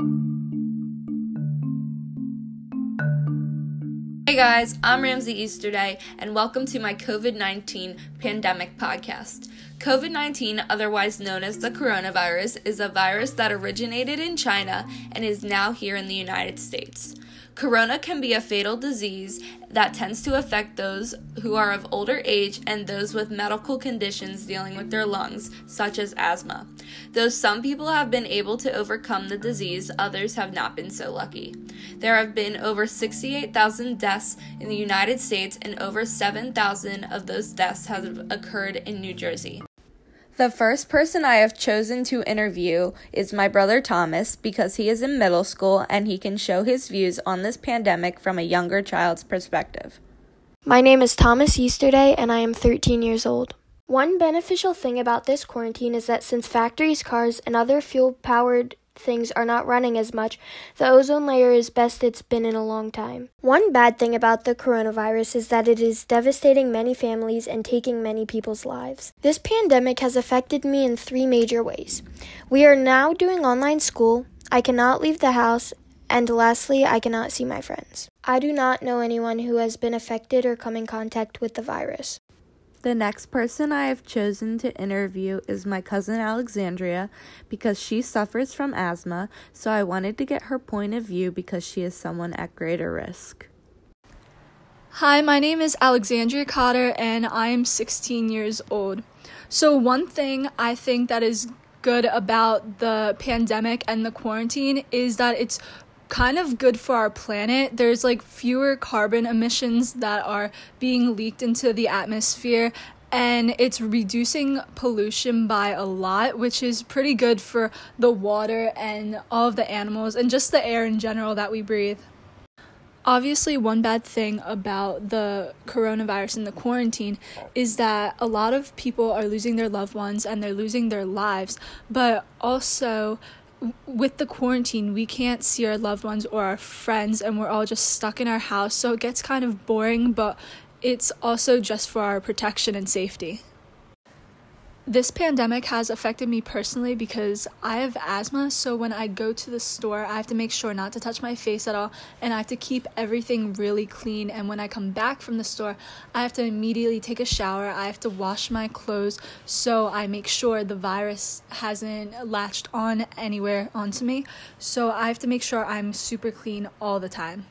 Hey guys, I'm Ramsey Easterday, and welcome to my COVID 19 pandemic podcast. COVID 19, otherwise known as the coronavirus, is a virus that originated in China and is now here in the United States. Corona can be a fatal disease that tends to affect those who are of older age and those with medical conditions dealing with their lungs, such as asthma. Though some people have been able to overcome the disease, others have not been so lucky. There have been over 68,000 deaths in the United States, and over 7,000 of those deaths have occurred in New Jersey. The first person I have chosen to interview is my brother Thomas because he is in middle school and he can show his views on this pandemic from a younger child's perspective. My name is Thomas Easterday and I am 13 years old. One beneficial thing about this quarantine is that since factories, cars, and other fuel powered things are not running as much, the ozone layer is best it's been in a long time. One bad thing about the coronavirus is that it is devastating many families and taking many people's lives. This pandemic has affected me in three major ways. We are now doing online school, I cannot leave the house, and lastly, I cannot see my friends. I do not know anyone who has been affected or come in contact with the virus. The next person I have chosen to interview is my cousin Alexandria because she suffers from asthma, so I wanted to get her point of view because she is someone at greater risk. Hi, my name is Alexandria Cotter and I am 16 years old. So, one thing I think that is good about the pandemic and the quarantine is that it's kind of good for our planet. There's like fewer carbon emissions that are being leaked into the atmosphere and it's reducing pollution by a lot, which is pretty good for the water and all of the animals and just the air in general that we breathe. Obviously, one bad thing about the coronavirus and the quarantine is that a lot of people are losing their loved ones and they're losing their lives, but also with the quarantine, we can't see our loved ones or our friends, and we're all just stuck in our house. So it gets kind of boring, but it's also just for our protection and safety. This pandemic has affected me personally because I have asthma, so when I go to the store, I have to make sure not to touch my face at all and I have to keep everything really clean. And when I come back from the store, I have to immediately take a shower, I have to wash my clothes so I make sure the virus hasn't latched on anywhere onto me. So I have to make sure I'm super clean all the time.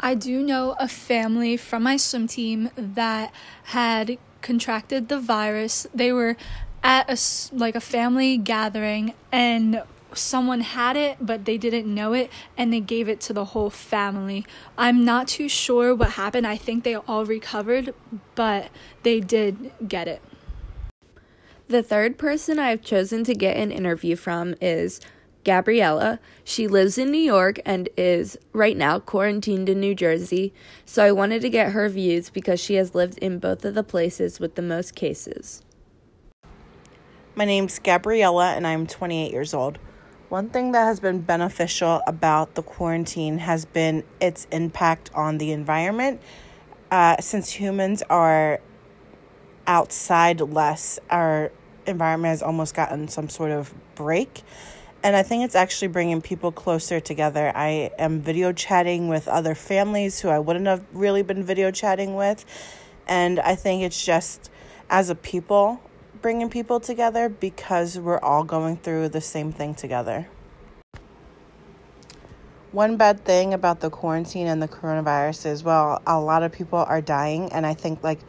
I do know a family from my swim team that had contracted the virus. They were at a like a family gathering and someone had it but they didn't know it and they gave it to the whole family. I'm not too sure what happened. I think they all recovered, but they did get it. The third person I've chosen to get an interview from is Gabriella. She lives in New York and is right now quarantined in New Jersey, so I wanted to get her views because she has lived in both of the places with the most cases. My name's Gabriella and I'm 28 years old. One thing that has been beneficial about the quarantine has been its impact on the environment. Uh, since humans are outside less, our environment has almost gotten some sort of break and I think it's actually bringing people closer together. I am video chatting with other families who I wouldn't have really been video chatting with. And I think it's just as a people bringing people together because we're all going through the same thing together. One bad thing about the quarantine and the coronavirus is well, a lot of people are dying and I think like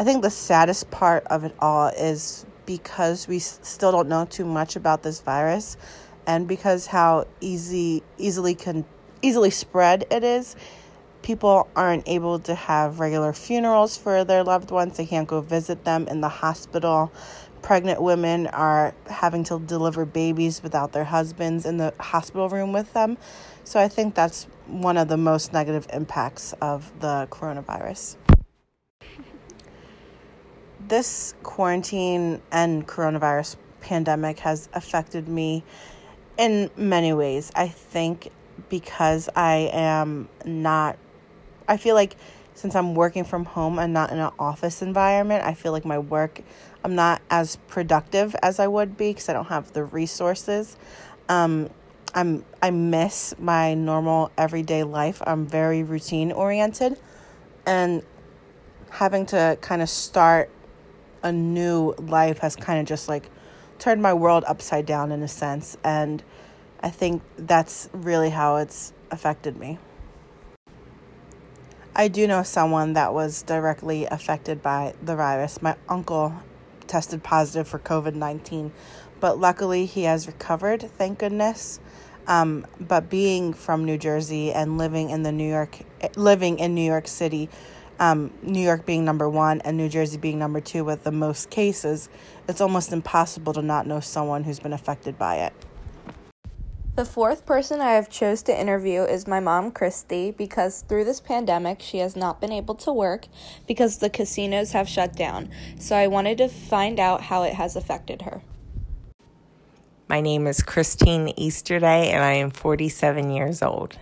I think the saddest part of it all is because we still don't know too much about this virus and because how easy easily can easily spread it is people aren't able to have regular funerals for their loved ones. They can't go visit them in the hospital. Pregnant women are having to deliver babies without their husbands in the hospital room with them. So i think that's one of the most negative impacts of the coronavirus. This quarantine and coronavirus pandemic has affected me in many ways. I think because I am not, I feel like since I'm working from home and not in an office environment, I feel like my work, I'm not as productive as I would be because I don't have the resources. Um, I'm I miss my normal everyday life. I'm very routine oriented and having to kind of start a new life has kind of just like turned my world upside down in a sense and I think that's really how it's affected me. I do know someone that was directly affected by the virus. My uncle tested positive for COVID 19, but luckily he has recovered, thank goodness. Um, but being from New Jersey and living in the New York, living in New York City, um, New York being number one and New Jersey being number two with the most cases, it's almost impossible to not know someone who's been affected by it. The fourth person I have chose to interview is my mom, Christy, because through this pandemic, she has not been able to work because the casinos have shut down. So I wanted to find out how it has affected her. My name is Christine Easterday, and I am 47 years old.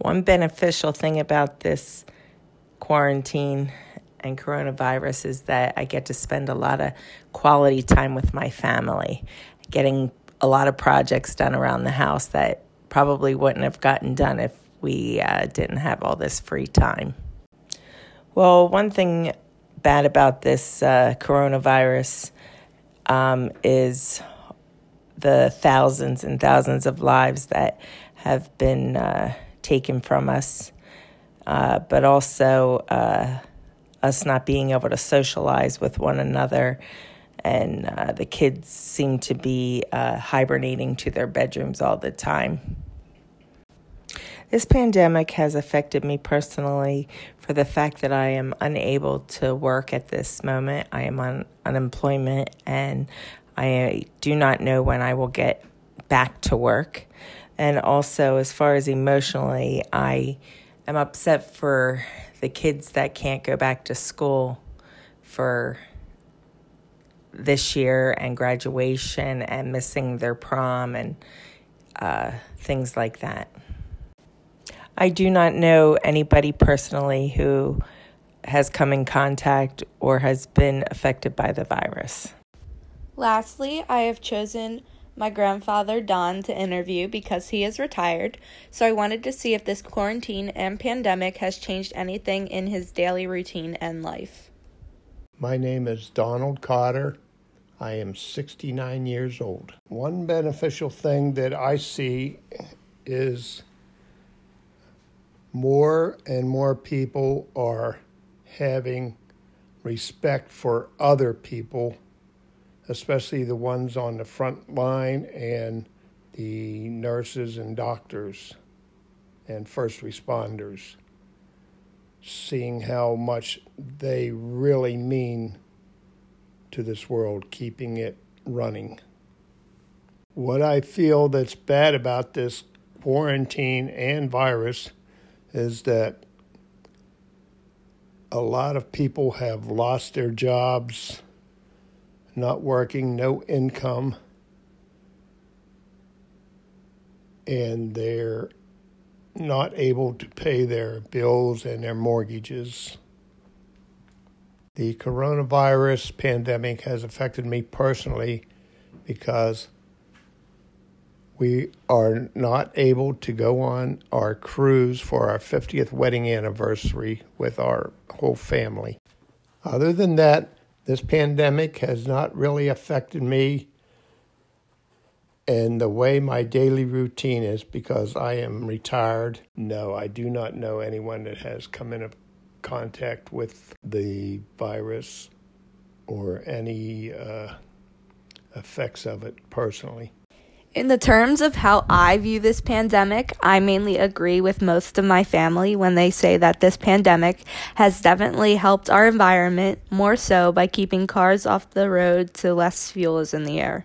One beneficial thing about this quarantine and coronavirus is that I get to spend a lot of quality time with my family, getting a lot of projects done around the house that probably wouldn't have gotten done if we uh, didn't have all this free time. Well, one thing bad about this uh, coronavirus um, is the thousands and thousands of lives that have been uh, taken from us, uh, but also uh, us not being able to socialize with one another and uh, the kids seem to be uh, hibernating to their bedrooms all the time. This pandemic has affected me personally for the fact that I am unable to work at this moment. I am on unemployment and I do not know when I will get back to work. And also, as far as emotionally, I am upset for the kids that can't go back to school for this year and graduation and missing their prom and uh, things like that. I do not know anybody personally who has come in contact or has been affected by the virus. Lastly, I have chosen my grandfather Don to interview because he is retired, so I wanted to see if this quarantine and pandemic has changed anything in his daily routine and life. My name is Donald Cotter. I am 69 years old. One beneficial thing that I see is more and more people are having respect for other people, especially the ones on the front line and the nurses and doctors and first responders seeing how much they really mean to this world, keeping it running. What I feel that's bad about this quarantine and virus is that a lot of people have lost their jobs, not working, no income, and they're not able to pay their bills and their mortgages. The coronavirus pandemic has affected me personally because we are not able to go on our cruise for our 50th wedding anniversary with our whole family. Other than that, this pandemic has not really affected me and the way my daily routine is because I am retired. No, I do not know anyone that has come into contact with the virus or any uh, effects of it personally. In the terms of how I view this pandemic, I mainly agree with most of my family when they say that this pandemic has definitely helped our environment more so by keeping cars off the road so less fuel is in the air.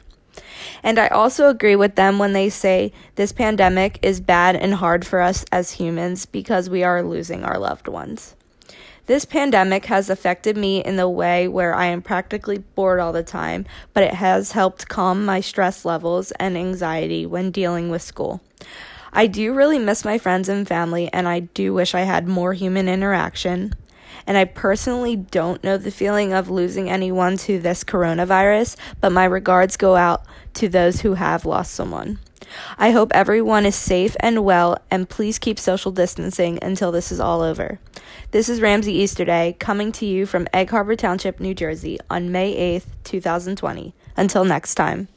And I also agree with them when they say this pandemic is bad and hard for us as humans because we are losing our loved ones. This pandemic has affected me in the way where I am practically bored all the time, but it has helped calm my stress levels and anxiety when dealing with school. I do really miss my friends and family, and I do wish I had more human interaction and I personally don't know the feeling of losing anyone to this coronavirus, but my regards go out to those who have lost someone. I hope everyone is safe and well, and please keep social distancing until this is all over. This is Ramsey Easterday coming to you from Egg Harbor Township, New Jersey on May 8th, 2020. Until next time.